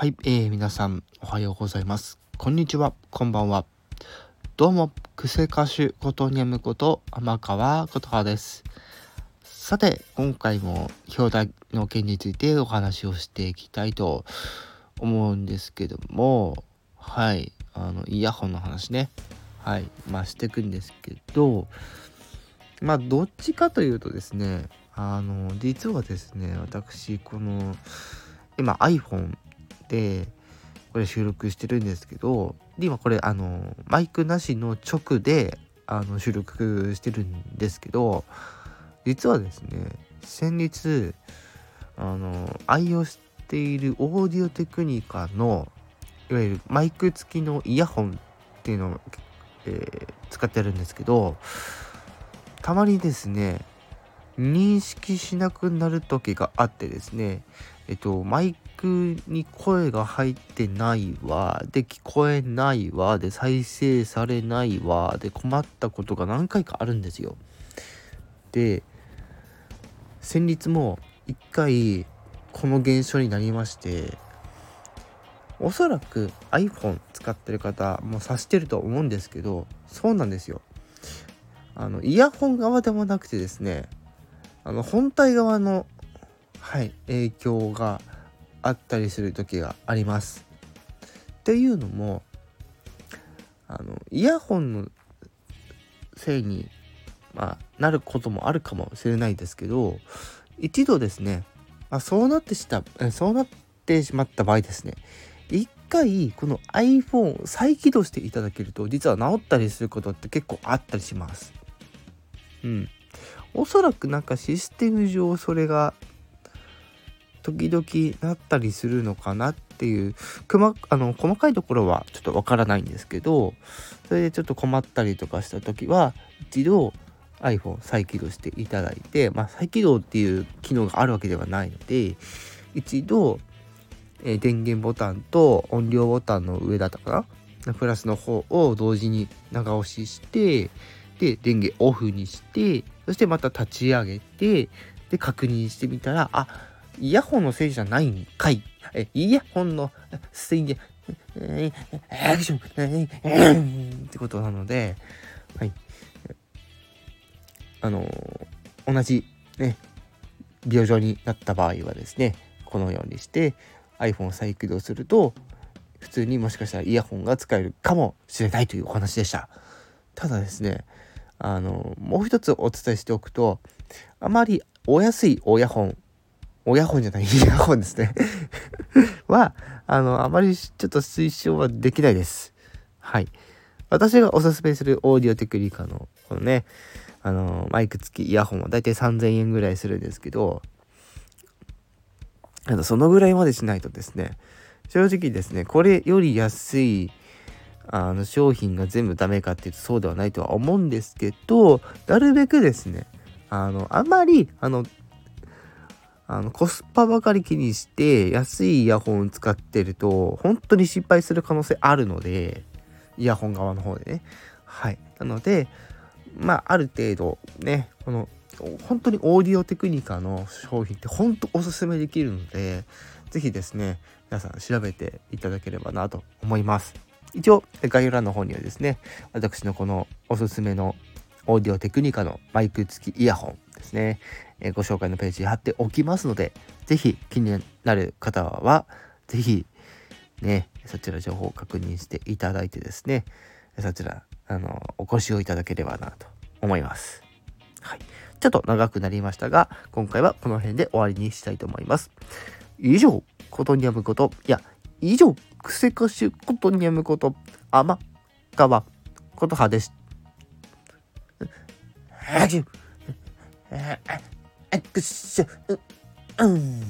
はい、えー、皆さんおはようございます。こんにちは、こんばんは。どうも、クセ歌手ことにゃむこと天川琴葉です。さて、今回も表題の件についてお話をしていきたいと思うんですけども、はい、あの、イヤホンの話ね、はい、まあしていくんですけど、まあどっちかというとですね、あの、実はですね、私、この、今 iPhone でこれ収録してるんですけどで今これあのマイクなしの直であの収録してるんですけど実はですね先日あの愛用しているオーディオテクニカのいわゆるマイク付きのイヤホンっていうのを、えー、使ってるんですけどたまにですね認識しなくなる時があってですねえっとマイクに声が入ってないわで聞こえないわで再生されないわで困ったことが何回かあるんですよ。で先日も一回この現象になりましておそらく iPhone 使ってる方も察してると思うんですけどそうなんですよ。あのイヤホン側でもなくてですねあの本体側のはい影響があったりする時があります。っていうのもあのイヤホンのせいに、まあ、なることもあるかもしれないですけど一度ですね、まあ、そうなってしたそうなってしまった場合ですね一回この iPhone を再起動していただけると実は治ったりすることって結構あったりします。うん。おそらくなんかシステム上それが時々なったりするのかなっていうあの細かいところはちょっとわからないんですけどそれでちょっと困ったりとかした時は一度 iPhone 再起動していただいて、まあ、再起動っていう機能があるわけではないので一度、えー、電源ボタンと音量ボタンの上だったかなプラスの方を同時に長押ししてで電源オフにしてそしてまた立ち上げてで確認してみたらあイヤホンのせいじゃないんかい。え、イヤホンのせいで、アクション、ってことなので、はい。あのー、同じね、病状になった場合はですね、このようにして iPhone を再起動すると、普通にもしかしたらイヤホンが使えるかもしれないというお話でした。ただですね、あの、もう一つお伝えしておくと、あまりお安いイヤホン親本じゃない、イヤホンですね は、あの、あまりちょっと推奨はできないです。はい。私がおすすめするオーディオテクニカの、このね、あの、マイク付きイヤホンはだいたい3000円ぐらいするんですけど、あの、そのぐらいまでしないとですね、正直ですね、これより安い、あの、商品が全部ダメかっていうとそうではないとは思うんですけど、なるべくですね、あの、あまり、あの、あの、コスパばかり気にして安いイヤホン使ってると、本当に失敗する可能性あるので、イヤホン側の方でね。はい。なので、まあ、ある程度ね、この、本当にオーディオテクニカの商品って本当おすすめできるので、是非ですね、皆さん調べていただければなと思います。一応、概要欄の方にはですね、私のこのおすすめのオーディオテクニカのマイク付きイヤホンですね、えご紹介のページ貼っておきますので、ぜひ気になる方は、ぜひね、そちら情報を確認していただいてですね、そちら、あの、お越しをいただければなと思います。はい。ちょっと長くなりましたが、今回はこの辺で終わりにしたいと思います。以上、ことにゃむこと、いや、以上、クセ歌手ことにやむこと、天川ことはでした。アクションアクションうん。